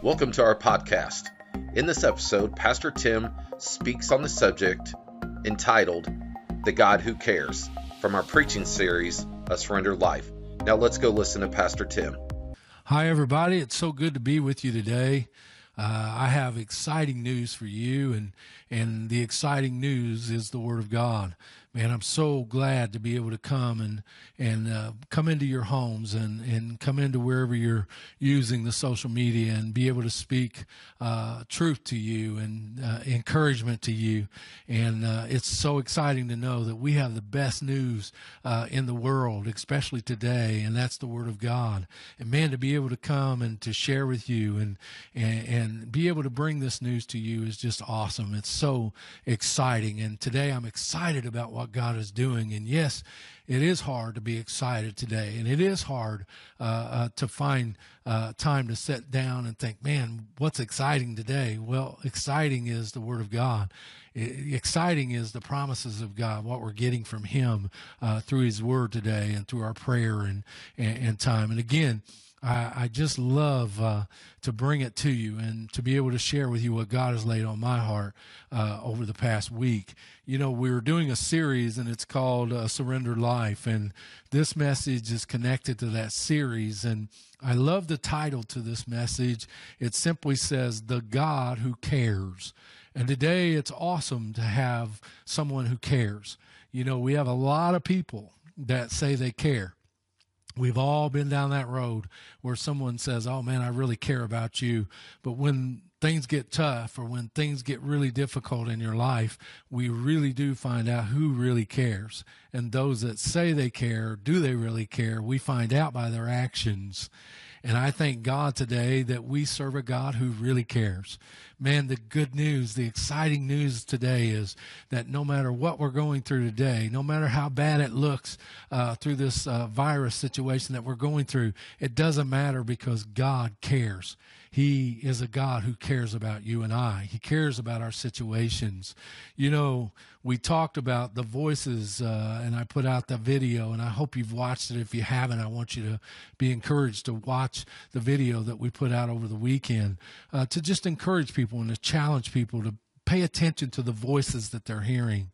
Welcome to our podcast. In this episode, Pastor Tim speaks on the subject entitled The God Who Cares from our preaching series, A Surrendered Life. Now let's go listen to Pastor Tim. Hi, everybody. It's so good to be with you today. Uh, I have exciting news for you, and and the exciting news is the Word of God man, I'm so glad to be able to come and and uh, come into your homes and and come into wherever you're using the social media and be able to speak uh, truth to you and uh, encouragement to you. And uh, it's so exciting to know that we have the best news uh, in the world, especially today, and that's the Word of God. And man, to be able to come and to share with you and and, and be able to bring this news to you is just awesome. It's so exciting. And today I'm excited about what God is doing. And yes, it is hard to be excited today, and it is hard uh, uh, to find uh, time to sit down and think, man, what's exciting today? Well, exciting is the Word of God. It, exciting is the promises of God, what we're getting from Him uh, through His Word today and through our prayer and, and, and time. And again, I, I just love uh, to bring it to you and to be able to share with you what God has laid on my heart uh, over the past week. You know, we were doing a series and it's called uh, Surrendered Life, and this message is connected to that series. And I love the title to this message. It simply says, The God Who Cares. And today it's awesome to have someone who cares. You know, we have a lot of people that say they care We've all been down that road where someone says, Oh man, I really care about you. But when things get tough or when things get really difficult in your life, we really do find out who really cares. And those that say they care, do they really care? We find out by their actions. And I thank God today that we serve a God who really cares. Man, the good news, the exciting news today is that no matter what we're going through today, no matter how bad it looks uh, through this uh, virus situation that we're going through, it doesn't matter because God cares. He is a God who cares about you and I. He cares about our situations. You know, we talked about the voices, uh, and I put out the video, and I hope you've watched it. If you haven't, I want you to be encouraged to watch the video that we put out over the weekend uh, to just encourage people and to challenge people to pay attention to the voices that they're hearing.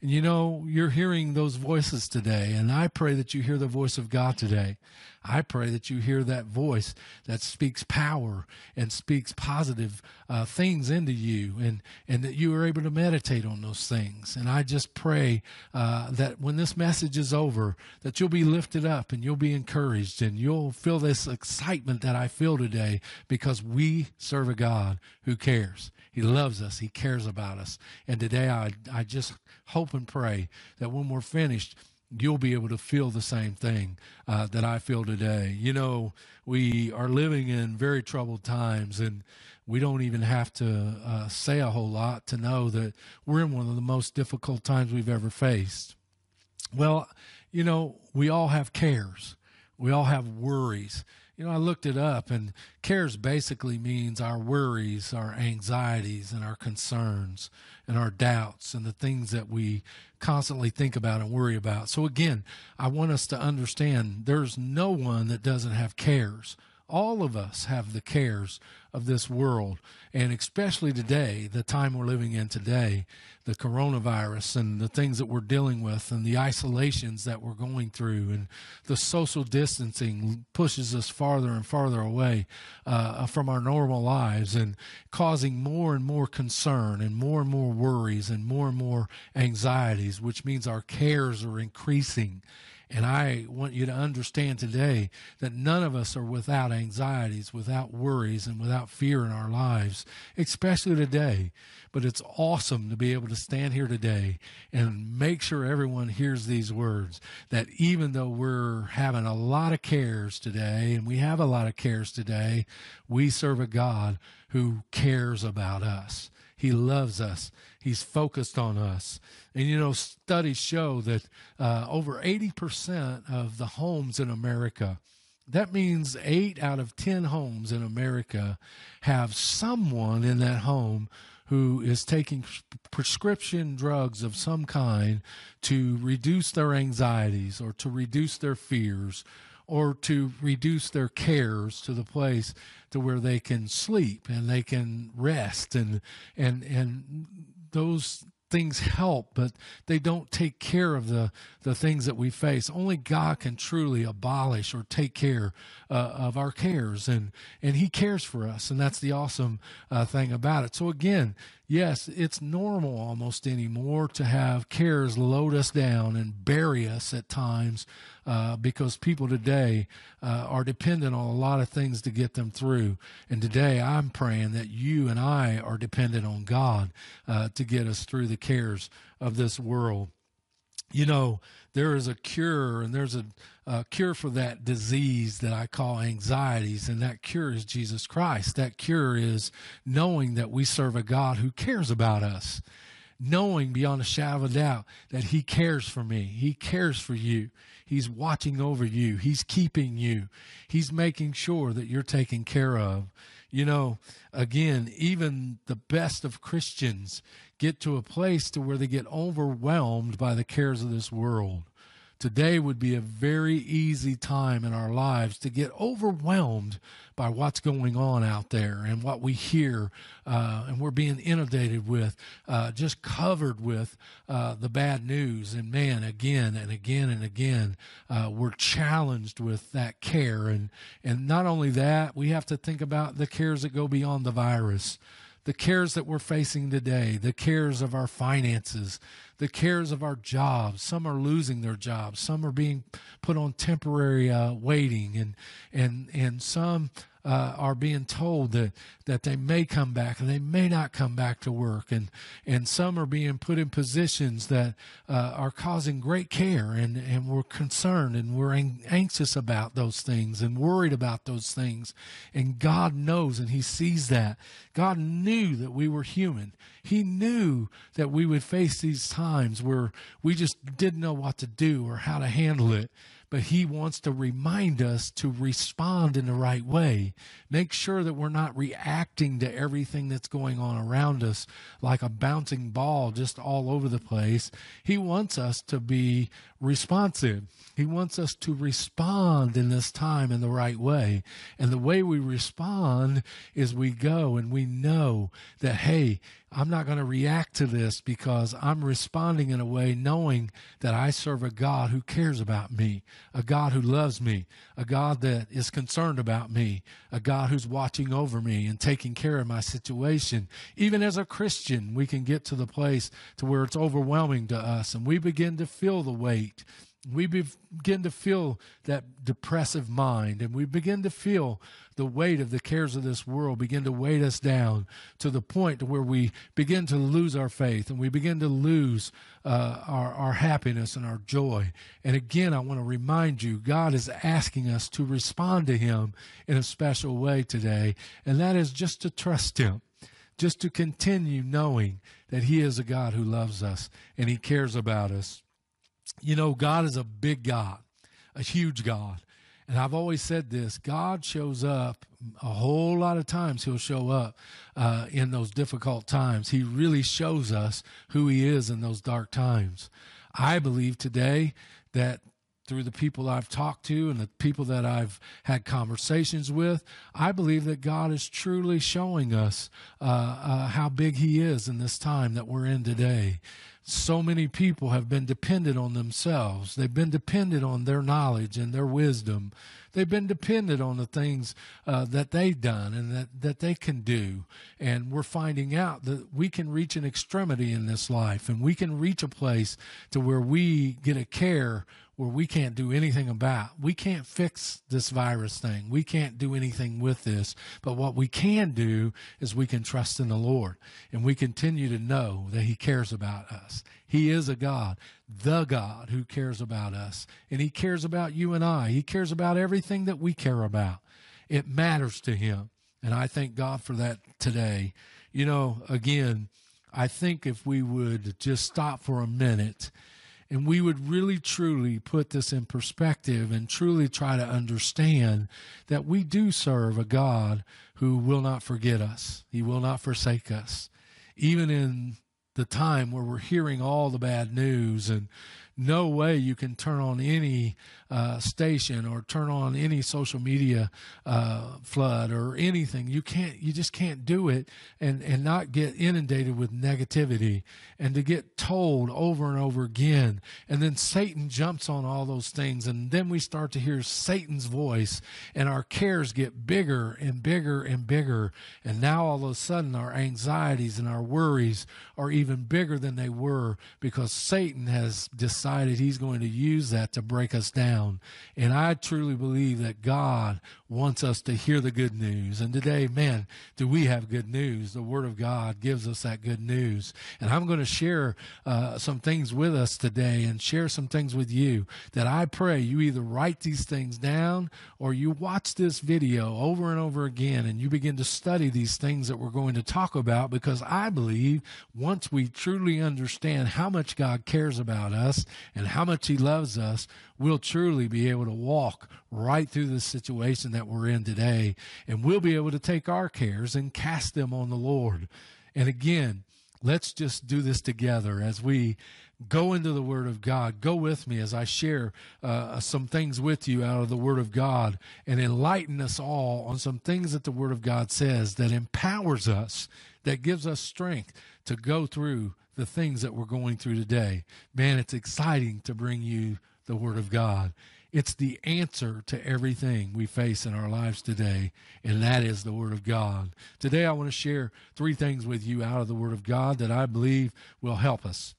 And you know, you're hearing those voices today, and I pray that you hear the voice of God today. I pray that you hear that voice that speaks power and speaks positive uh, things into you, and, and that you are able to meditate on those things. And I just pray uh, that when this message is over, that you'll be lifted up and you'll be encouraged and you'll feel this excitement that I feel today because we serve a God who cares. He loves us. He cares about us. And today I, I just hope and pray that when we're finished, you'll be able to feel the same thing uh, that I feel today. You know, we are living in very troubled times, and we don't even have to uh, say a whole lot to know that we're in one of the most difficult times we've ever faced. Well, you know, we all have cares, we all have worries you know, I looked it up, and cares basically means our worries, our anxieties, and our concerns, and our doubts, and the things that we constantly think about and worry about. So, again, I want us to understand there's no one that doesn't have cares all of us have the cares of this world, and especially today, the time we're living in today, the coronavirus and the things that we're dealing with, and the isolations that we're going through, and the social distancing pushes us farther and farther away uh, from our normal lives, and causing more and more concern, and more and more worries, and more and more anxieties, which means our cares are increasing and I want you to understand today that none of us are without anxieties, without worries, and without fear in our lives, especially today. But it's awesome to be able to stand here today and make sure everyone hears these words that even though we're having a lot of cares today, and we have a lot of cares today, we serve a God who cares about us. He loves us. He's focused on us. And you know, studies show that uh, over 80% of the homes in America, that means eight out of 10 homes in America have someone in that home who is taking prescription drugs of some kind to reduce their anxieties or to reduce their fears or to reduce their cares to the place to where they can sleep and they can rest and and and those things help, but they don't take care of the, the things that we face. Only God can truly abolish or take care uh, of our cares, and, and He cares for us, and that's the awesome uh, thing about it. So, again, yes, it's normal almost anymore to have cares load us down and bury us at times uh, because people today uh, are dependent on a lot of things to get them through. And today I'm praying that you and I are dependent on God uh, to get us through the cares of this world. You know, there is a cure, and there's a, a, cure for that disease that I call anxieties, and that cure is Jesus Christ. That cure is knowing that we serve a God who cares about us, knowing beyond a shadow of a doubt that He cares for me, He cares for you, He's watching over you. He's keeping you. He's making sure that you're taken care of. You know, again, even the best of Christians get to a place to where they get overwhelmed by the cares of this world. Today would be a very easy time in our lives to get overwhelmed by what's going on out there and what we hear, uh, and we're being inundated with, uh, just covered with uh, the bad news. And man, again and again and again, uh, we're challenged with that care. And and not only that, we have to think about the cares that go beyond the virus the cares that we're facing today, the cares of our finances, the cares of our jobs. Some are losing their jobs. Some are being put on temporary uh, waiting, and and and some uh, are being told that, that they may come back and they may not come back to work. And, and some are being put in positions that uh, are causing great care. And, and we're concerned and we're anxious about those things and worried about those things. And God knows and He sees that. God knew that we were human. He knew that we would face these times where we just didn't know what to do or how to handle it but he wants to remind us to respond in the right way. Make sure that we're not reacting to everything that's going on around us like a bouncing ball just all over the place. He wants us to be responsive. He wants us to respond in this time in the right way. And the way we respond is we go and we know that, hey, I'm not going to react to this because I'm responding in a way knowing that I serve a God who cares about me, a God who loves me, a God that is concerned about me, a God who's watching over me and taking care of my situation. Even as a Christian, we can get to the place to where it's overwhelming to us and we begin to feel the weight we begin to feel that depressive mind and we begin to feel the weight of the cares of this world begin to weight us down to the point where we begin to lose our faith and we begin to lose uh, our, our happiness and our joy. And again, I want to remind you, God is asking us to respond to Him in a special way today, and that is just to trust Him just to continue knowing that He is a God who loves us and He cares about us you know, God is a big God, a huge God. And I've always said this God shows up a whole lot of times, He'll show up uh, in those difficult times. He really shows us who He is in those dark times. I believe today that through the people I've talked to and the people that I've had conversations with, I believe that God is truly showing us uh, uh, how big He is in this time that we're in today so many people have been dependent on themselves. They've been dependent on their knowledge and their wisdom. They've been dependent on the things uh, that they've done and that, that they can do. And we're finding out that we can reach an extremity in this life and we can reach a place to where we get a care where we can't do anything about. We can't fix this virus thing. We can't do anything with this. But what we can do is we can trust in the Lord and we continue to know that He cares about us. He is a God, the God who cares about us. And He cares about you and I. He cares about everything that we care about. It matters to Him. And I thank God for that today. You know, again, I think if we would just stop for a minute and we would really truly put this in perspective and truly try to understand that we do serve a God who will not forget us. He will not forsake us. Even in the time where we're hearing all the bad news and no way you can turn on any uh, station or turn on any social media uh, flood or anything. You can't. You just can't do it and and not get inundated with negativity and to get told over and over again. And then Satan jumps on all those things, and then we start to hear Satan's voice, and our cares get bigger and bigger and bigger. And now all of a sudden, our anxieties and our worries are even bigger than they were because Satan has decided he's going to use that to break us down. And I truly believe that God wants us to hear the good news. And today, man, do we have good news? The Word of God gives us that good news. And I'm going to share uh, some things with us today and share some things with you that I pray you either write these things down or you watch this video over and over again and you begin to study these things that we're going to talk about because I believe once we truly understand how much God cares about us and how much He loves us, we'll truly be able to walk right through the situation that we're in today. And we'll be able to take our cares and cast them on the Lord. And again, let's just do this together as we go into the Word of God. Go with me as I share uh, some things with you out of the Word of God and enlighten us all on some things that the Word of God says that empowers us, that gives us strength to go through the things that we're going through today. Man, it's exciting to bring you the Word of God. It's the answer to everything we face in our lives today, and that is the Word of God. Today, I want to share three things with you out of the Word of God that I believe will help us.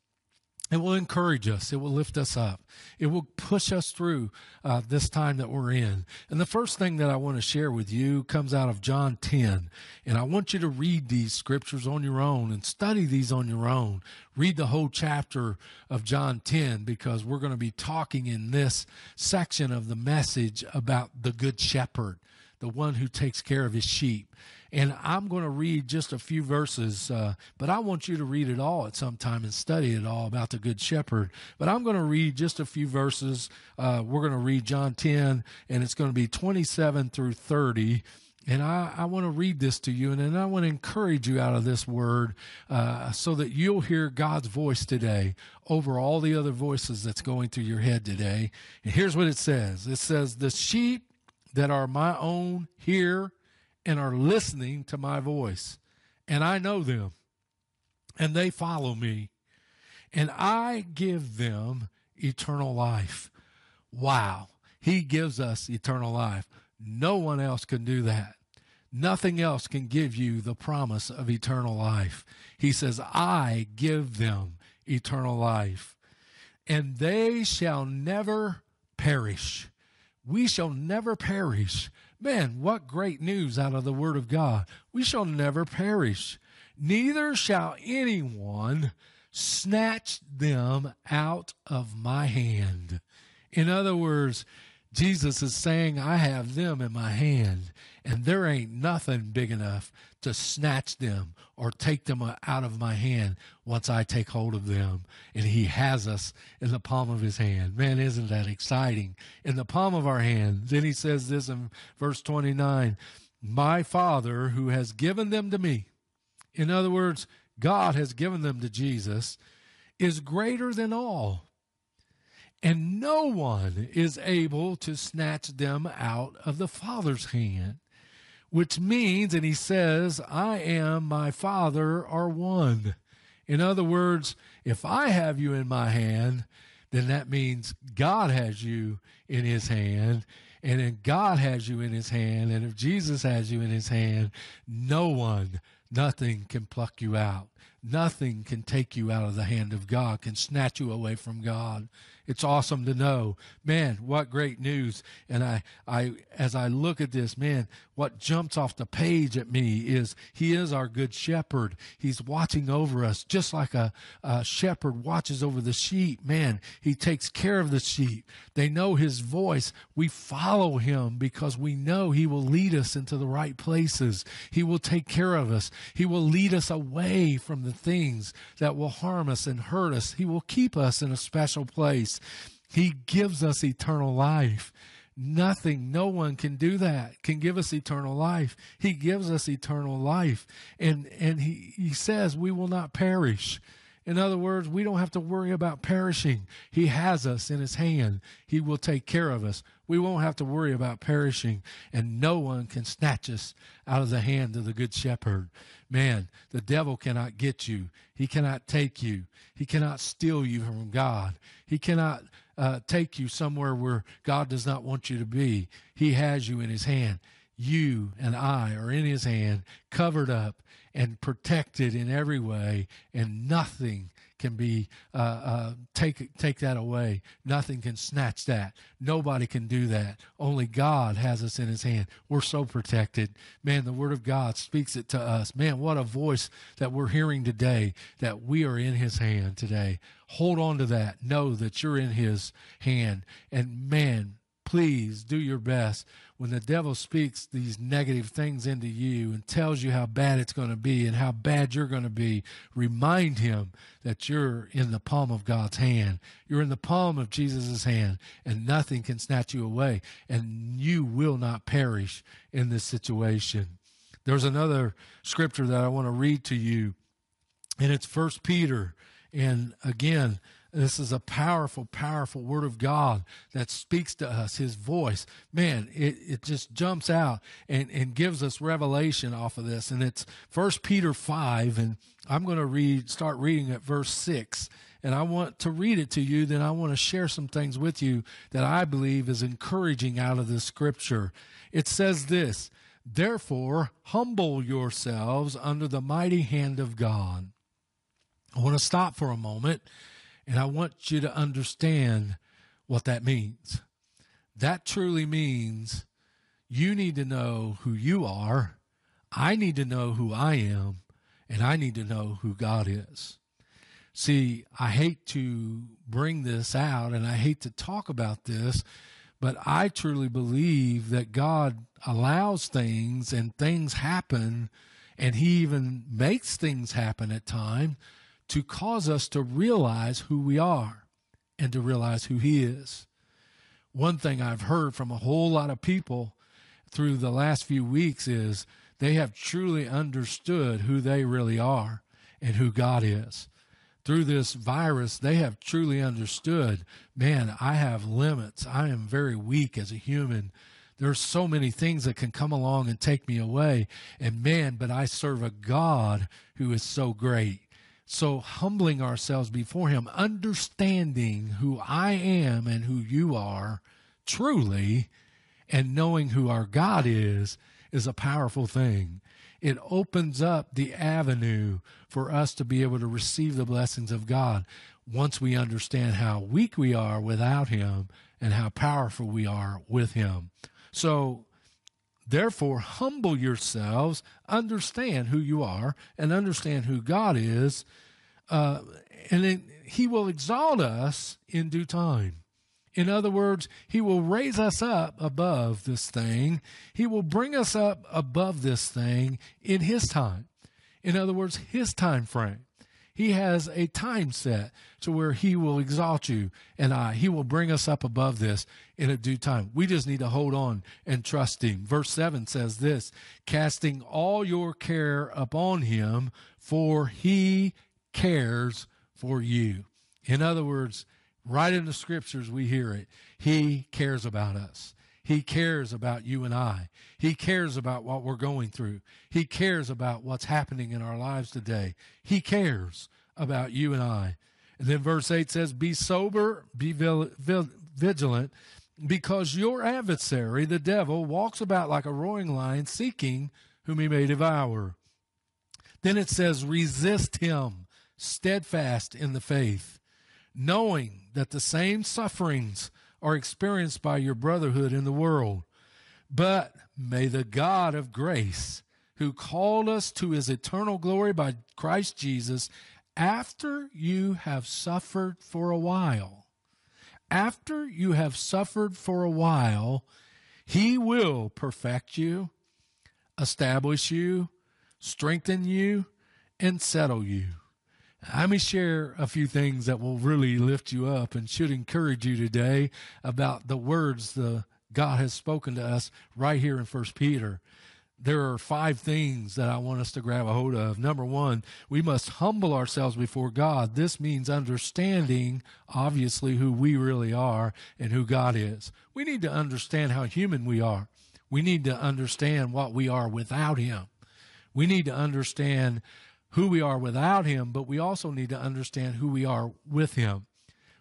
It will encourage us. It will lift us up. It will push us through uh, this time that we're in. And the first thing that I want to share with you comes out of John 10. And I want you to read these scriptures on your own and study these on your own. Read the whole chapter of John 10 because we're going to be talking in this section of the message about the Good Shepherd, the one who takes care of his sheep. And I'm going to read just a few verses, uh, but I want you to read it all at some time and study it all about the Good Shepherd. But I'm going to read just a few verses. Uh, we're going to read John 10, and it's going to be 27 through 30. And I, I want to read this to you, and then I want to encourage you out of this word uh, so that you'll hear God's voice today over all the other voices that's going through your head today. And here's what it says it says, The sheep that are my own hear and are listening to my voice, and I know them, and they follow me, and I give them eternal life. Wow. He gives us eternal life. No one else can do that. Nothing else can give you the promise of eternal life. He says, I give them eternal life, and they shall never perish. We shall never perish, Man, what great news out of the Word of God. We shall never perish, neither shall anyone snatch them out of my hand. In other words, Jesus is saying, I have them in my hand, and there ain't nothing big enough to snatch them or take them out of my hand once I take hold of them. And He has us in the palm of His hand. Man, isn't that exciting? In the palm of our hand. Then He says this in verse 29 My Father who has given them to me. In other words, God has given them to Jesus, is greater than all. And no one is able to snatch them out of the Father's hand which means, and he says, I am my Father are one. In other words, if I have you in my hand, then that means God has you in his hand. And then God has you in his hand. And if Jesus has you in his hand, no one, nothing can pluck you out. Nothing can take you out of the hand of God, can snatch you away from God. It's awesome to know. Man, what great news. And I, I, as I look at this, man, what jumps off the page at me is he is our good shepherd. He's watching over us just like a, a shepherd watches over the sheep. Man, he takes care of the sheep. They know his voice. We follow him because we know he will lead us into the right places. He will take care of us. He will lead us away from the things that will harm us and hurt us. He will keep us in a special place. He gives us eternal life. Nothing, no one can do that, can give us eternal life. He gives us eternal life. And, and he, he says we will not perish. In other words, we don't have to worry about perishing. He has us in his hand. He will take care of us. We won't have to worry about perishing, and no one can snatch us out of the hand of the good shepherd. Man, the devil cannot get you. He cannot take you. He cannot steal you from God. He cannot uh, take you somewhere where God does not want you to be. He has you in his hand you and I are in his hand, covered up and protected in every way, and nothing can be uh, uh, take take that away. Nothing can snatch that. Nobody can do that. Only God has us in His hand. We're so protected. Man, the Word of God speaks it to us. Man, what a voice that we're hearing today. That we are in His hand today. Hold on to that. Know that you're in His hand. And man, please do your best when the devil speaks these negative things into you and tells you how bad it's going to be and how bad you're going to be, remind him that you're in the palm of God's hand. You're in the palm of Jesus' hand, and nothing can snatch you away, and you will not perish in this situation. There's another scripture that I want to read to you, and it's First Peter. And again, this is a powerful, powerful word of God that speaks to us, his voice. Man, it, it just jumps out and, and gives us revelation off of this. And it's First Peter 5, and I'm going to read, start reading at verse 6. And I want to read it to you, then I want to share some things with you that I believe is encouraging out of this scripture. It says this, Therefore, humble yourselves under the mighty hand of God. I want to stop for a moment and I want you to understand what that means. That truly means you need to know who you are. I need to know who I am. And I need to know who God is. See, I hate to bring this out and I hate to talk about this, but I truly believe that God allows things and things happen and he even makes things happen at times to cause us to realize who we are and to realize who He is. One thing I've heard from a whole lot of people through the last few weeks is they have truly understood who they really are and who God is. Through this virus, they have truly understood man, I have limits. I am very weak as a human. There's so many things that can come along and take me away. And man, but I serve a God who is so great. So, humbling ourselves before Him, understanding who I am and who you are truly, and knowing who our God is, is a powerful thing. It opens up the avenue for us to be able to receive the blessings of God once we understand how weak we are without Him and how powerful we are with Him. So, Therefore, humble yourselves, understand who you are, and understand who God is, uh, and then He will exalt us in due time. In other words, He will raise us up above this thing. He will bring us up above this thing in His time. In other words, His time frame. He has a time set to where he will exalt you and I. He will bring us up above this in a due time. We just need to hold on and trust him. Verse 7 says this casting all your care upon him, for he cares for you. In other words, right in the scriptures, we hear it. He cares about us. He cares about you and I. He cares about what we're going through. He cares about what's happening in our lives today. He cares about you and I. And then verse 8 says, Be sober, be vigilant, because your adversary, the devil, walks about like a roaring lion, seeking whom he may devour. Then it says, Resist him, steadfast in the faith, knowing that the same sufferings are experienced by your brotherhood in the world. But may the God of grace, who called us to his eternal glory by Christ Jesus, after you have suffered for a while, after you have suffered for a while, he will perfect you, establish you, strengthen you, and settle you. Let me share a few things that will really lift you up and should encourage you today about the words the God has spoken to us right here in First Peter. there are five things that I want us to grab a hold of. Number one, we must humble ourselves before God. This means understanding, obviously, who we really are and who God is. We need to understand how human we are. We need to understand what we are without Him. We need to understand who we are without Him, but we also need to understand who we are with Him.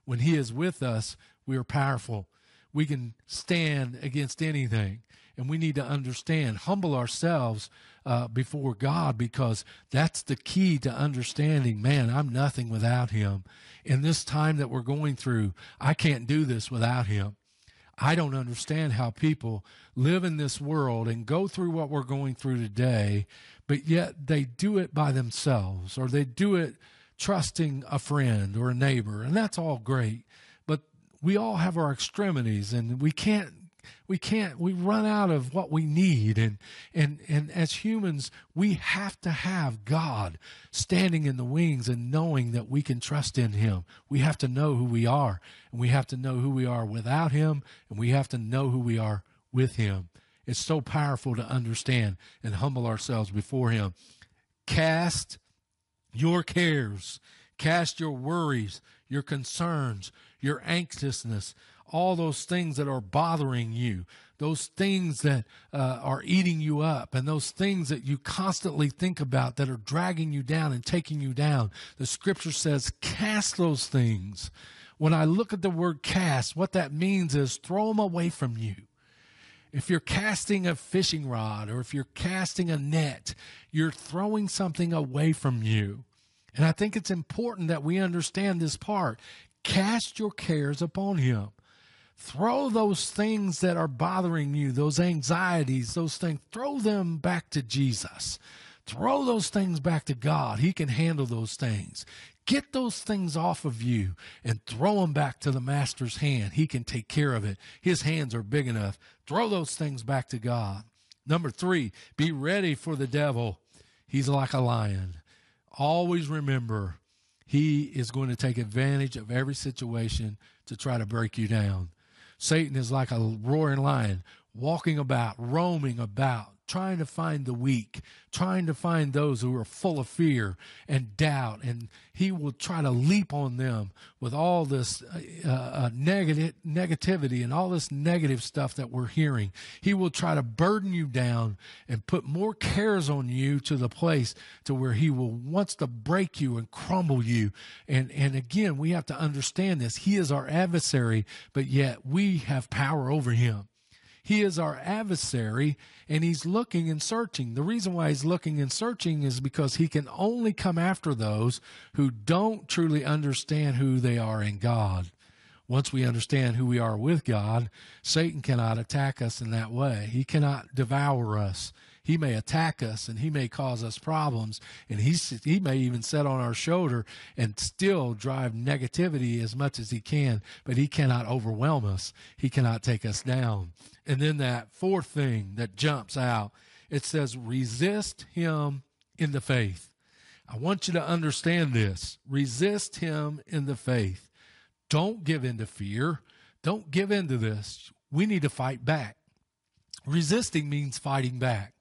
When He is with us, we are powerful. We can stand against anything and we need to understand, humble ourselves uh, before God because that's the key to understanding. Man, I'm nothing without Him. In this time that we're going through, I can't do this without Him. I don't understand how people live in this world and go through what we're going through today, but yet they do it by themselves or they do it trusting a friend or a neighbor, and that's all great. But we all have our extremities, and we can't we can't we run out of what we need. And and and as humans we have to have god standing in the wings and knowing that we can trust in him. We have to know who we are and we have to know who we are without him and we have to know who we are with him. It's so powerful to understand and humble ourselves before him. Cast your cares cast your worries your concerns your anxiousness all those things that are bothering you, those things that uh, are eating you up, and those things that you constantly think about that are dragging you down and taking you down. The scripture says, cast those things. When I look at the word cast, what that means is throw them away from you. If you're casting a fishing rod or if you're casting a net, you're throwing something away from you. And I think it's important that we understand this part. Cast your cares upon him. Throw those things that are bothering you, those anxieties, those things, throw them back to Jesus. Throw those things back to God. He can handle those things. Get those things off of you and throw them back to the master's hand. He can take care of it. His hands are big enough. Throw those things back to God. Number three, be ready for the devil. He's like a lion. Always remember, he is going to take advantage of every situation to try to break you down. Satan is like a roaring lion, walking about, roaming about, trying to find the weak, trying to find those who are full of fear and doubt. And he will try to leap on them with all this uh, uh, negative, negativity and all this negative stuff that we're hearing. He will try to burden you down and put more cares on you to the place to where he will wants to break you and crumble you. And, and again, we have to understand this. He is our adversary, but yet we have power over him. He is our adversary and he's looking and searching. The reason why he's looking and searching is because he can only come after those who don't truly understand who they are in God. Once we understand who we are with God, Satan cannot attack us in that way. He cannot devour us. He may attack us and he may cause us problems and he, he may even sit on our shoulder and still drive negativity as much as he can, but he cannot overwhelm us. He cannot take us down. And then that fourth thing that jumps out, it says, resist him in the faith. I want you to understand this. Resist him in the faith. Don't give in to fear. Don't give in to this. We need to fight back. Resisting means fighting back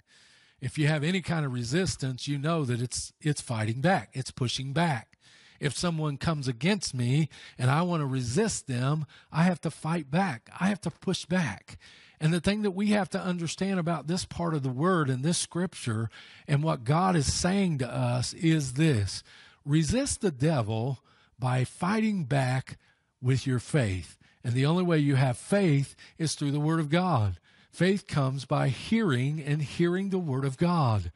if you have any kind of resistance, you know that it's it's fighting back. It's pushing back. If someone comes against me and I want to resist them, I have to fight back. I have to push back. And the thing that we have to understand about this part of the word and this scripture and what God is saying to us is this resist the devil by fighting back with your faith. And the only way you have faith is through the word of God. Faith comes by hearing and hearing the word of God.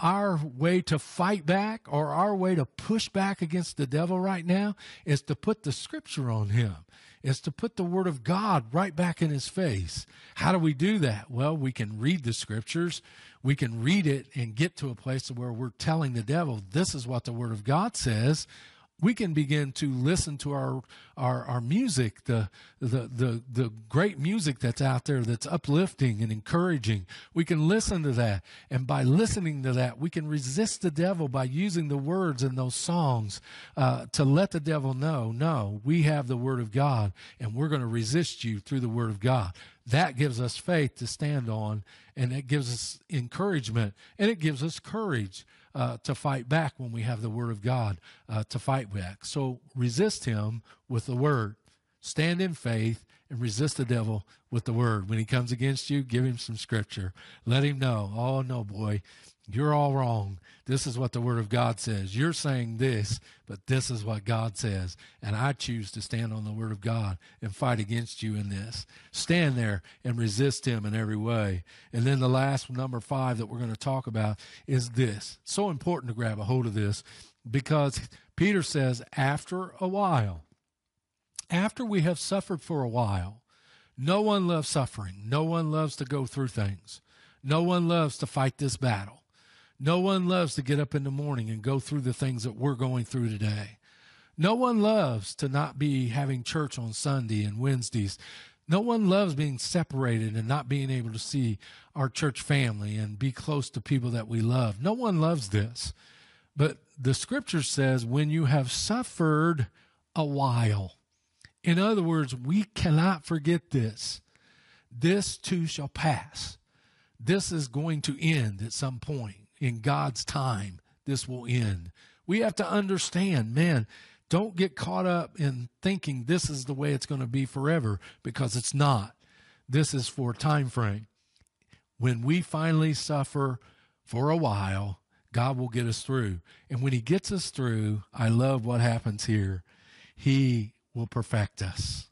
Our way to fight back or our way to push back against the devil right now is to put the scripture on him, is to put the word of God right back in his face. How do we do that? Well, we can read the scriptures. We can read it and get to a place where we're telling the devil, this is what the word of God says we can begin to listen to our our, our music, the, the the the great music that's out there that's uplifting and encouraging. We can listen to that, and by listening to that, we can resist the devil by using the words in those songs uh, to let the devil know, no, we have the word of God, and we're going to resist you through the word of God. That gives us faith to stand on, and it gives us encouragement, and it gives us courage uh, to fight back when we have the Word of God uh, to fight back. So resist Him with the Word. Stand in faith and resist the devil with the Word. When he comes against you, give him some Scripture. Let him know, oh, no, boy, you're all wrong. This is what the Word of God says. You're saying this, but this is what God says. And I choose to stand on the Word of God and fight against you in this. Stand there and resist Him in every way. And then the last number five that we're going to talk about is this. So important to grab a hold of this because Peter says, after a while, after we have suffered for a while, no one loves suffering. No one loves to go through things. No one loves to fight this battle. No one loves to get up in the morning and go through the things that we're going through today. No one loves to not be having church on Sunday and Wednesdays. No one loves being separated and not being able to see our church family and be close to people that we love. No one loves this. But the scripture says when you have suffered a while, in other words, we cannot forget this. This too shall pass. This is going to end at some point in God's time, this will end. We have to understand, man, don't get caught up in thinking this is the way it's going to be forever because it's not. This is for time frame. When we finally suffer for a while, God will get us through. And when he gets us through, I love what happens here. He will perfect us.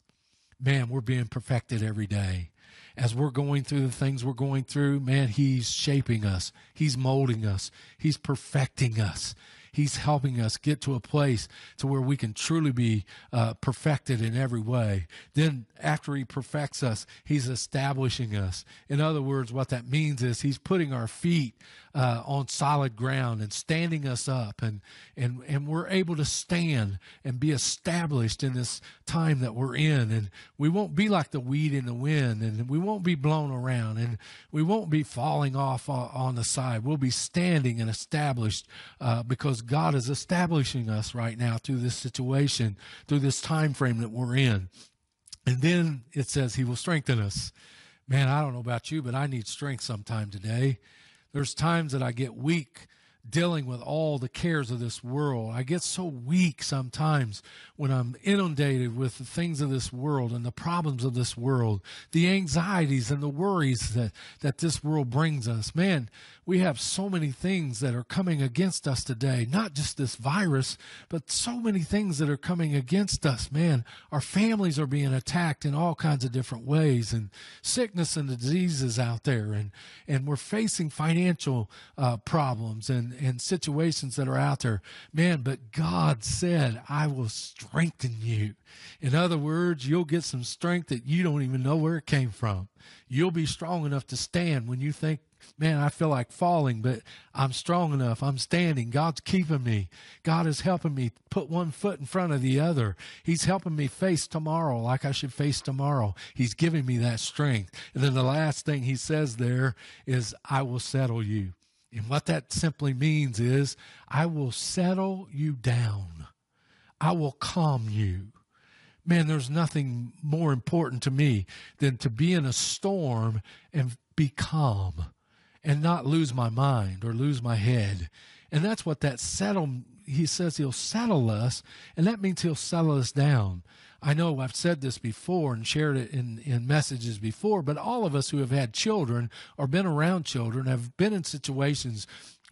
Man, we're being perfected every day as we're going through the things we're going through, man, He's shaping us. He's molding us. He's perfecting us. He's helping us get to a place to where we can truly be uh, perfected in every way. Then after he perfects us, he's establishing us. In other words, what that means is he's putting our feet uh, on solid ground and standing us up and, and, and we're able to stand and be established in this time that we're in. And we won't be like the weed in the wind and we won't be blown around and we won't be falling off on the side. We'll be standing and established uh, because God is establishing us right now through this situation, through this time frame that we're in. And then it says he will strengthen us. Man, I don't know about you, but I need strength sometime today. There's times that I get weak dealing with all the cares of this world. I get so weak sometimes when I'm inundated with the things of this world and the problems of this world, the anxieties and the worries that, that this world brings us. Man, we have so many things that are coming against us today, not just this virus, but so many things that are coming against us. Man, our families are being attacked in all kinds of different ways and sickness and diseases out there. And, and we're facing financial uh, problems and and, situations that are out there. Man, but God said, I will strengthen you. In other words, you'll get some strength that you don't even know where it came from. You'll be strong enough to stand when you think, man, I feel like falling, but I'm strong enough. I'm standing. God's keeping me. God is helping me put one foot in front of the other. He's helping me face tomorrow like I should face tomorrow. He's giving me that strength. And then the last thing he says there is, I will settle you. And what that simply means is, I will settle you down. I will calm you. Man, there's nothing more important to me than to be in a storm and be calm and not lose my mind or lose my head. And that's what that settle, he says he'll settle us, and that means he'll settle us down. I know I've said this before and shared it in, in messages before, but all of us who have had children or been around children have been in situations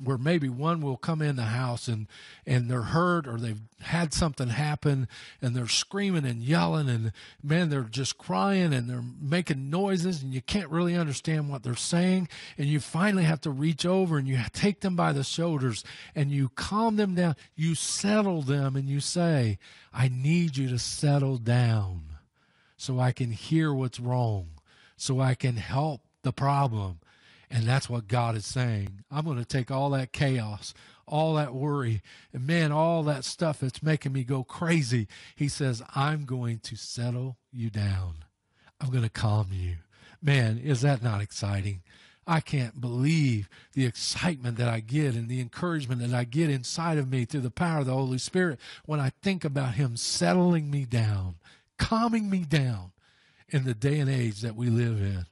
where maybe one will come in the house and and they're hurt or they've had something happen and they're screaming and yelling and man they're just crying and they're making noises and you can't really understand what they're saying. And you finally have to reach over and you take them by the shoulders and you calm them down. You settle them and you say I need you to settle down so I can hear what's wrong so I can help the problem and that's what God is saying. I'm going to take all that chaos, all that worry, and man, all that stuff that's making me go crazy. He says, I'm going to settle you down. I'm going to calm you. Man, is that not exciting? I can't believe the excitement that I get and the encouragement that I get inside of me through the power of the Holy Spirit when I think about Him settling me down, calming me down, in the day and age that we live in,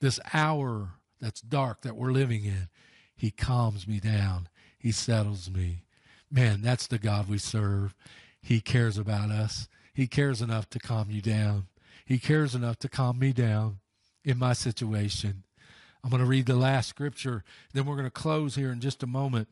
this hour that's dark that we're living in. He calms me down. He settles me. Man, that's the God we serve. He cares about us. He cares enough to calm you down. He cares enough to calm me down in my situation. I'm going to read the last scripture, then we're going to close here in just a moment.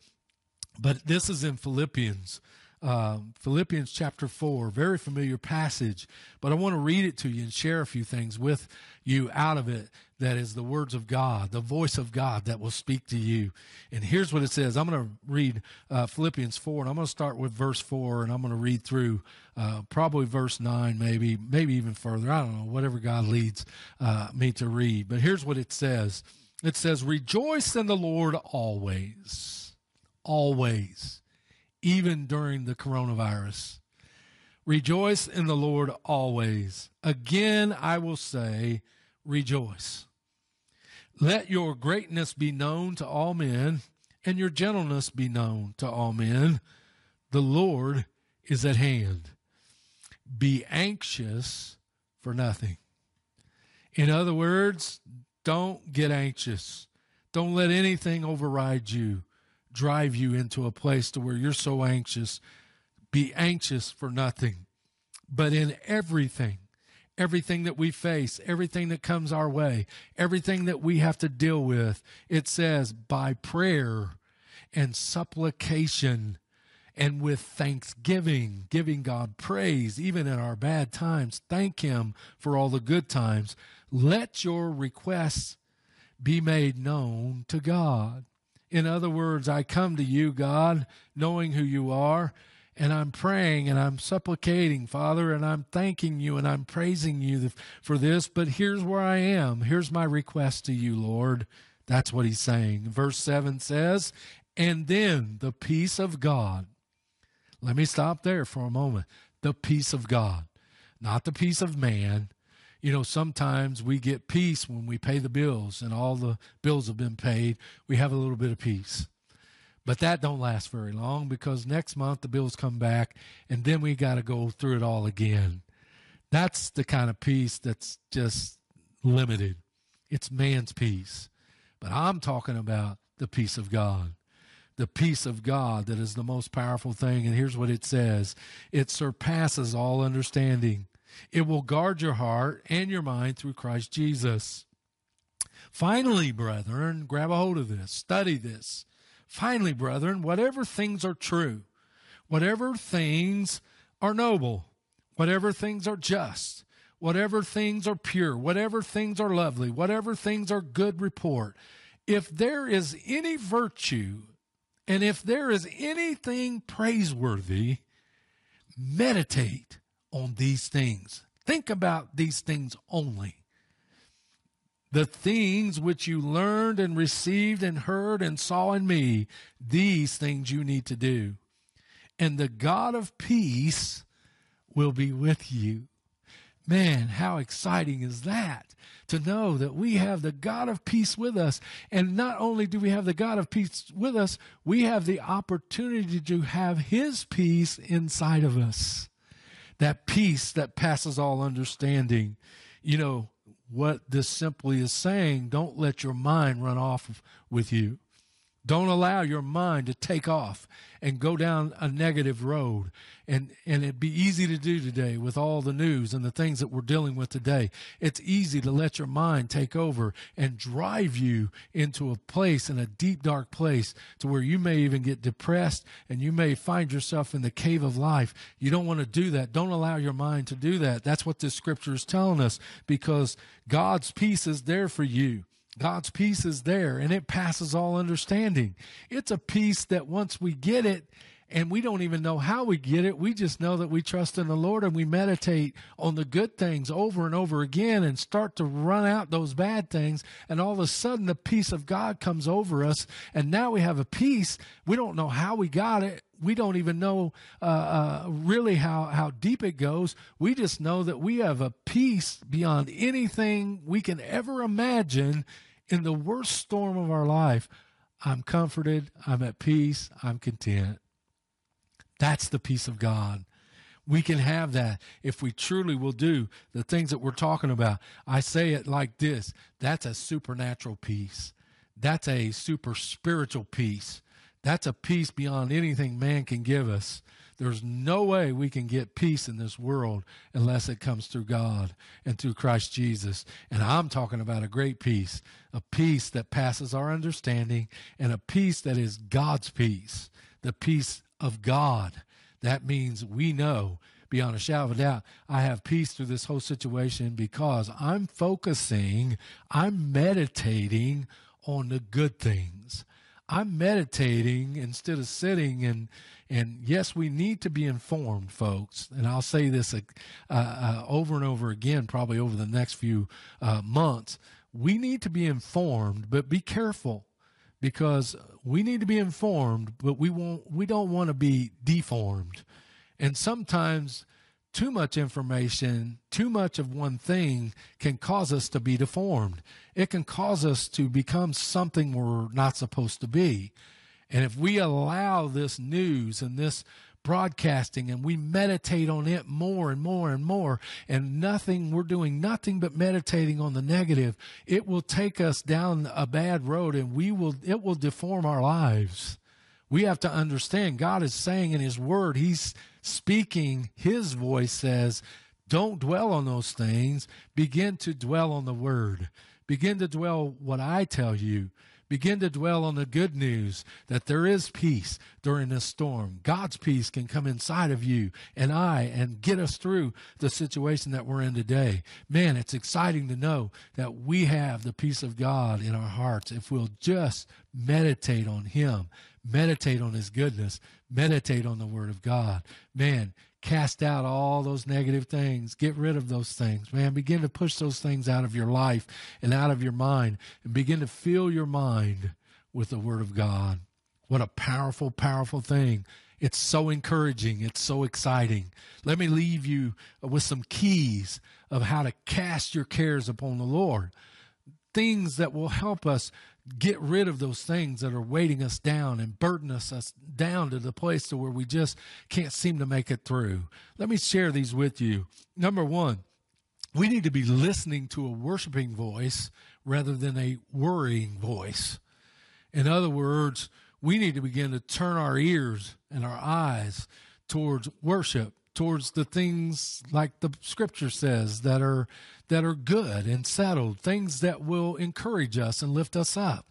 But this is in Philippians uh, Philippians chapter 4, very familiar passage, but I want to read it to you and share a few things with you out of it that is the words of God, the voice of God that will speak to you. And here's what it says I'm going to read uh, Philippians 4, and I'm going to start with verse 4, and I'm going to read through uh, probably verse 9, maybe, maybe even further. I don't know, whatever God leads uh, me to read. But here's what it says it says, Rejoice in the Lord always. Always even during the coronavirus. Rejoice in the Lord always. Again, I will say, rejoice. Let your greatness be known to all men, and your gentleness be known to all men. The Lord is at hand. Be anxious for nothing. In other words, don't get anxious. Don't let anything override you drive you into a place to where you're so anxious. Be anxious for nothing, but in everything, everything that we face, everything that comes our way, everything that we have to deal with, it says by prayer and supplication and with thanksgiving, giving God praise, even in our bad times. Thank Him for all the good times. Let your requests be made known to God. In other words, I come to you, God, knowing who you are, and I'm praying and I'm supplicating, Father, and I'm thanking you and I'm praising you for this. But here's where I am. Here's my request to you, Lord. That's what he's saying. Verse 7 says, And then the peace of God. Let me stop there for a moment. The peace of God, not the peace of man, you know, sometimes we get peace when we pay the bills and all the bills have been paid. We have a little bit of peace. But that don't last very long because next month the bills come back and then we got to go through it all again. That's the kind of peace that's just limited. It's man's peace. But I'm talking about the peace of God. The peace of God that is the most powerful thing. And here's what it says it surpasses all understanding. It will guard your heart and your mind through Christ Jesus. Finally, brethren, grab a hold of this, study this. Finally, brethren, whatever things are true, whatever things are noble, whatever things are just, whatever things are pure, whatever things are lovely, whatever things are good report, if there is any virtue and if there is anything praiseworthy, meditate on these things. Think about these things only. The things which you learned and received and heard and saw in me, these things you need to do. And the God of peace will be with you. Man, how exciting is that to know that we have the God of peace with us. And not only do we have the God of peace with us, we have the opportunity to have his peace inside of us that peace that passes all understanding. You know, what this simply is saying, don't let your mind run off with you. Don't allow your mind to take off and go down a negative road. And, and it'd be easy to do today with all the news and the things that we're dealing with today. It's easy to let your mind take over and drive you into a place, in a deep, dark place, to where you may even get depressed and you may find yourself in the cave of life. You don't want to do that. Don't allow your mind to do that. That's what this scripture is telling us because God's peace is there for you. God's peace is there and it passes all understanding. It's a peace that once we get it, and we don't even know how we get it. We just know that we trust in the Lord and we meditate on the good things over and over again and start to run out those bad things. And all of a sudden the peace of God comes over us. And now we have a peace. We don't know how we got it. We don't even know uh, uh, really how, how deep it goes. We just know that we have a peace beyond anything we can ever imagine in the worst storm of our life, I'm comforted, I'm at peace, I'm content. That's the peace of God. We can have that if we truly will do the things that we're talking about. I say it like this that's a supernatural peace, that's a super spiritual peace, that's a peace beyond anything man can give us. There's no way we can get peace in this world unless it comes through God and through Christ Jesus. And I'm talking about a great peace, a peace that passes our understanding, and a peace that is God's peace, the peace of God. That means we know beyond a shadow of a doubt, I have peace through this whole situation because I'm focusing, I'm meditating on the good things. I'm meditating instead of sitting and and yes, we need to be informed, folks. And I'll say this uh, uh, over and over again, probably over the next few uh, months. We need to be informed, but be careful because we need to be informed, but we won't. We don't want to be deformed. And sometimes too much information, too much of one thing can cause us to be deformed. It can cause us to become something we're not supposed to be. And if we allow this news and this broadcasting and we meditate on it more and more and more and nothing we're doing nothing but meditating on the negative it will take us down a bad road and we will it will deform our lives we have to understand god is saying in his word he's speaking his voice says don't dwell on those things begin to dwell on the word begin to dwell what i tell you Begin to dwell on the good news that there is peace during this storm. God's peace can come inside of you and I and get us through the situation that we're in today. Man, it's exciting to know that we have the peace of God in our hearts if we'll just meditate on Him, meditate on His goodness, meditate on the Word of God. Man, cast out all those negative things. Get rid of those things, man. Begin to push those things out of your life and out of your mind and begin to fill your mind with the Word of God. What a powerful, powerful thing. It's so encouraging. It's so exciting. Let me leave you with some keys of how to cast your cares upon the Lord. Things that will help us get rid of those things that are weighting us down and burden us, us down to the place to where we just can't seem to make it through. Let me share these with you. Number one, we need to be listening to a worshiping voice rather than a worrying voice. In other words, we need to begin to turn our ears and our eyes towards worship towards the things like the scripture says that are that are good and settled things that will encourage us and lift us up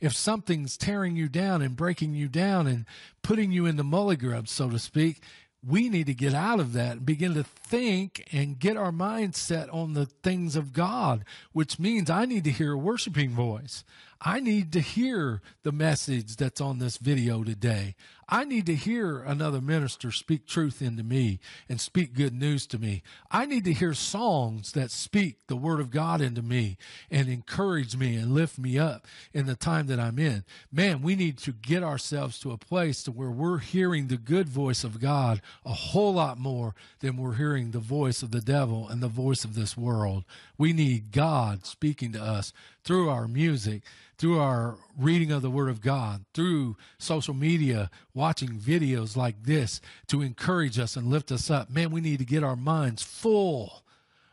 if something's tearing you down and breaking you down and putting you in the mully grub so to speak we need to get out of that and begin to think and get our mind set on the things of God, which means I need to hear a worshiping voice. I need to hear the message that's on this video today. I need to hear another minister speak truth into me and speak good news to me. I need to hear songs that speak the word of God into me and encourage me and lift me up in the time that I'm in. Man, we need to get ourselves to a place to where we're hearing the good voice of God a whole lot more than we're hearing the voice of the devil and the voice of this world. We need God speaking to us through our music, through our reading of the Word of God, through social media, watching videos like this to encourage us and lift us up. Man, we need to get our minds full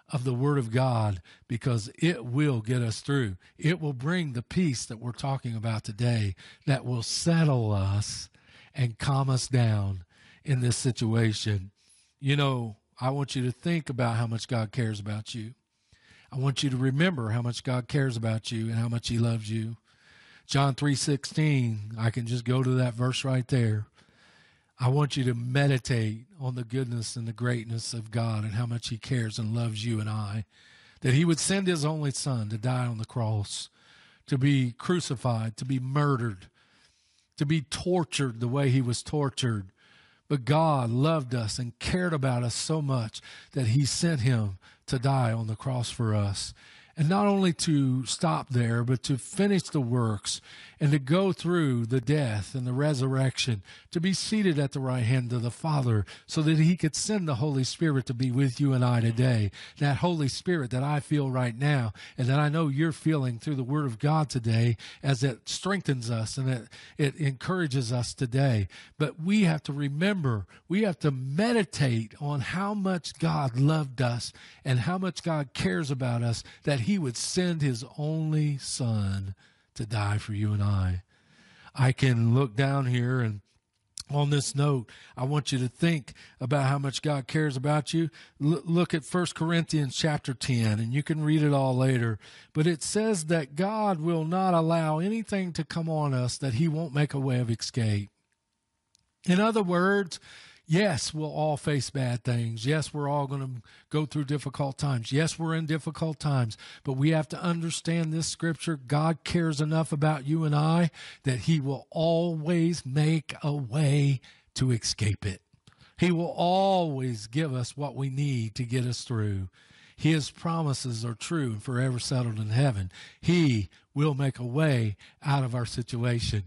of the Word of God because it will get us through. It will bring the peace that we're talking about today that will settle us and calm us down in this situation. You know, I want you to think about how much God cares about you. I want you to remember how much God cares about you and how much he loves you. John 3:16, I can just go to that verse right there. I want you to meditate on the goodness and the greatness of God and how much he cares and loves you and I. That he would send his only son to die on the cross, to be crucified, to be murdered, to be tortured the way he was tortured. But God loved us and cared about us so much that he sent him to die on the cross for us. And not only to stop there, but to finish the works and to go through the death and the resurrection, to be seated at the right hand of the Father so that he could send the Holy Spirit to be with you and I today. That Holy Spirit that I feel right now and that I know you're feeling through the Word of God today as it strengthens us and it, it encourages us today. But we have to remember, we have to meditate on how much God loved us and how much God cares about us that he would send his only son to die for you and I. I can look down here and on this note, I want you to think about how much God cares about you. L- look at 1 Corinthians chapter 10, and you can read it all later. But it says that God will not allow anything to come on us that he won't make a way of escape. In other words, Yes, we'll all face bad things. Yes, we're all going to go through difficult times. Yes, we're in difficult times, but we have to understand this scripture. God cares enough about you and I that he will always make a way to escape it. He will always give us what we need to get us through. His promises are true and forever settled in heaven. He will make a way out of our situation.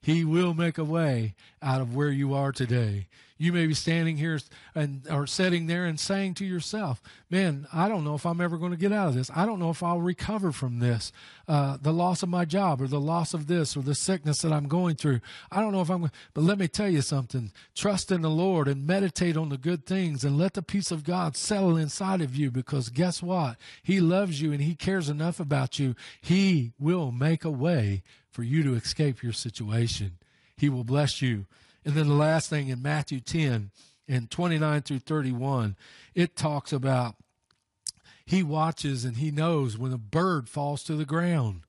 He will make a way out of where you are today. You may be standing here and or sitting there and saying to yourself, "Man, I don't know if I'm ever going to get out of this. I don't know if I'll recover from this, uh, the loss of my job, or the loss of this, or the sickness that I'm going through. I don't know if I'm." But let me tell you something: trust in the Lord and meditate on the good things, and let the peace of God settle inside of you. Because guess what? He loves you and He cares enough about you. He will make a way for you to escape your situation. He will bless you. And then the last thing in Matthew 10 and 29 through 31, it talks about he watches and he knows when a bird falls to the ground.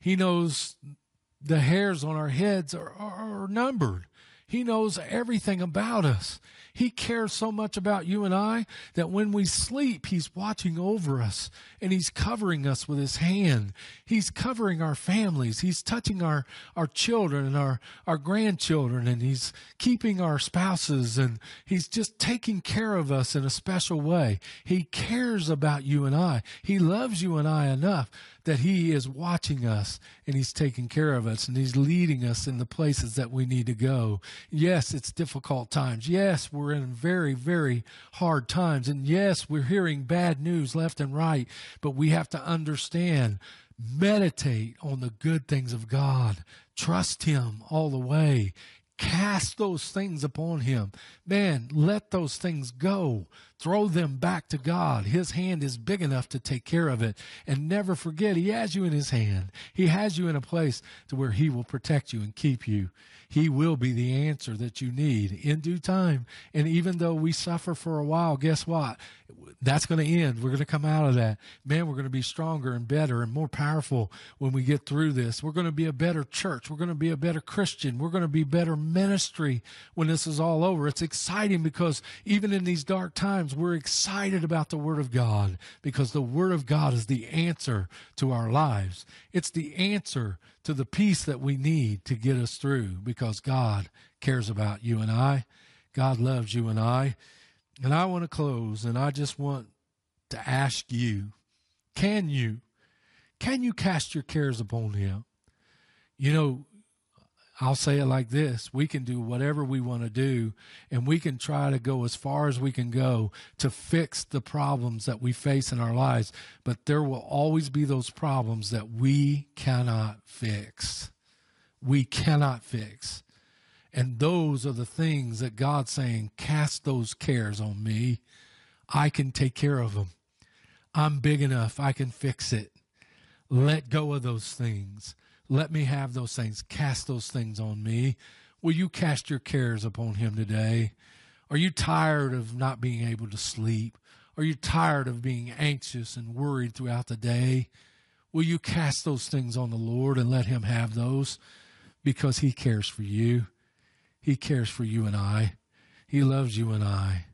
He knows the hairs on our heads are, are, are numbered. He knows everything about us. He cares so much about you and I that when we sleep, He's watching over us and He's covering us with His hand. He's covering our families. He's touching our, our children and our, our grandchildren and He's keeping our spouses and He's just taking care of us in a special way. He cares about you and I. He loves you and I enough that He is watching us and He's taking care of us and He's leading us in the places that we need to go. Yes, it's difficult times. Yes, we're in very, very hard times. And yes, we're hearing bad news left and right, but we have to understand meditate on the good things of God. Trust Him all the way. Cast those things upon Him. Man, let those things go. Throw them back to God. His hand is big enough to take care of it. And never forget, He has you in His hand. He has you in a place to where He will protect you and keep you. He will be the answer that you need in due time. And even though we suffer for a while, guess what? That's going to end. We're going to come out of that. Man, we're going to be stronger and better and more powerful when we get through this. We're going to be a better church. We're going to be a better Christian. We're going to be better ministry when this is all over. It's exciting because even in these dark times, we're excited about the Word of God because the Word of God is the answer to our lives. It's the answer to the peace that we need to get us through because God cares about you and I. God loves you and I. And I want to close and I just want to ask you, can you, can you cast your cares upon him? You know, I'll say it like this we can do whatever we want to do, and we can try to go as far as we can go to fix the problems that we face in our lives. But there will always be those problems that we cannot fix. We cannot fix. And those are the things that God's saying, cast those cares on me. I can take care of them. I'm big enough. I can fix it. Let go of those things. Let me have those things. Cast those things on me. Will you cast your cares upon him today? Are you tired of not being able to sleep? Are you tired of being anxious and worried throughout the day? Will you cast those things on the Lord and let him have those? Because he cares for you. He cares for you and I. He loves you and I.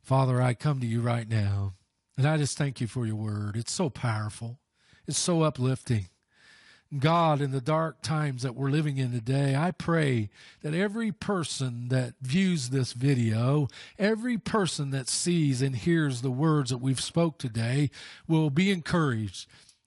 Father, I come to you right now, and I just thank you for your word. It's so powerful. It's so uplifting. God, in the dark times that we're living in today, I pray that every person that views this video, every person that sees and hears the words that we've spoke today will be encouraged,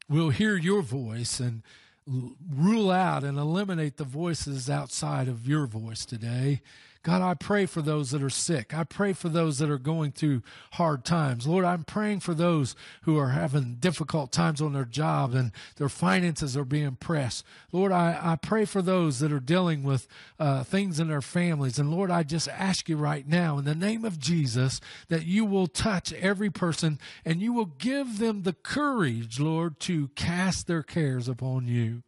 will hear your voice and rule out and eliminate the voices outside of your voice today God, I pray for those that are sick. I pray for those that are going through hard times. Lord, I'm praying for those who are having difficult times on their job and their finances are being pressed. Lord, I, I pray for those that are dealing with uh, things in their families. And Lord, I just ask you right now, in the name of Jesus, that you will touch every person and you will give them the courage, Lord, to cast their cares upon you.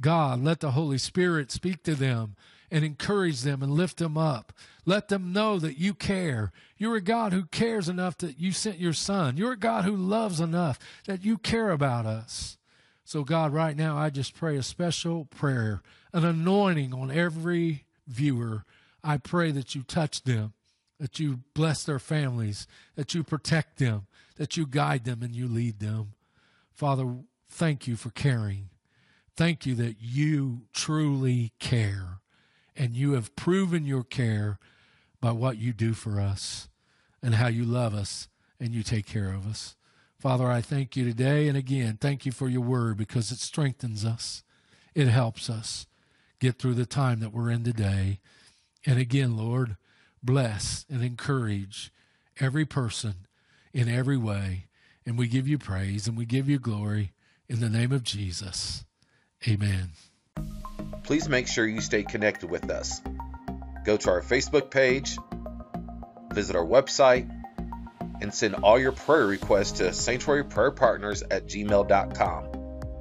God, let the Holy Spirit speak to them and encourage them and lift them up. Let them know that you care. You're a God who cares enough that you sent your son. You're a God who loves enough that you care about us. So, God, right now, I just pray a special prayer, an anointing on every viewer. I pray that you touch them, that you bless their families, that you protect them, that you guide them and you lead them. Father, thank you for caring. Thank you that you truly care and you have proven your care by what you do for us and how you love us and you take care of us. Father, I thank you today and again. Thank you for your word because it strengthens us, it helps us get through the time that we're in today. And again, Lord, bless and encourage every person in every way. And we give you praise and we give you glory in the name of Jesus. Amen please make sure you stay connected with us. Go to our Facebook page, visit our website, and send all your prayer requests to sanctuaryprayerpartners at gmail.com.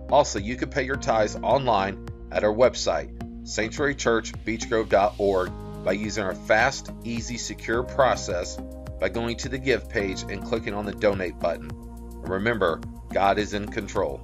Also, you can pay your tithes online at our website, sanctuarychurchbeechgrove.org, by using our fast, easy, secure process by going to the Give page and clicking on the Donate button. Remember, God is in control.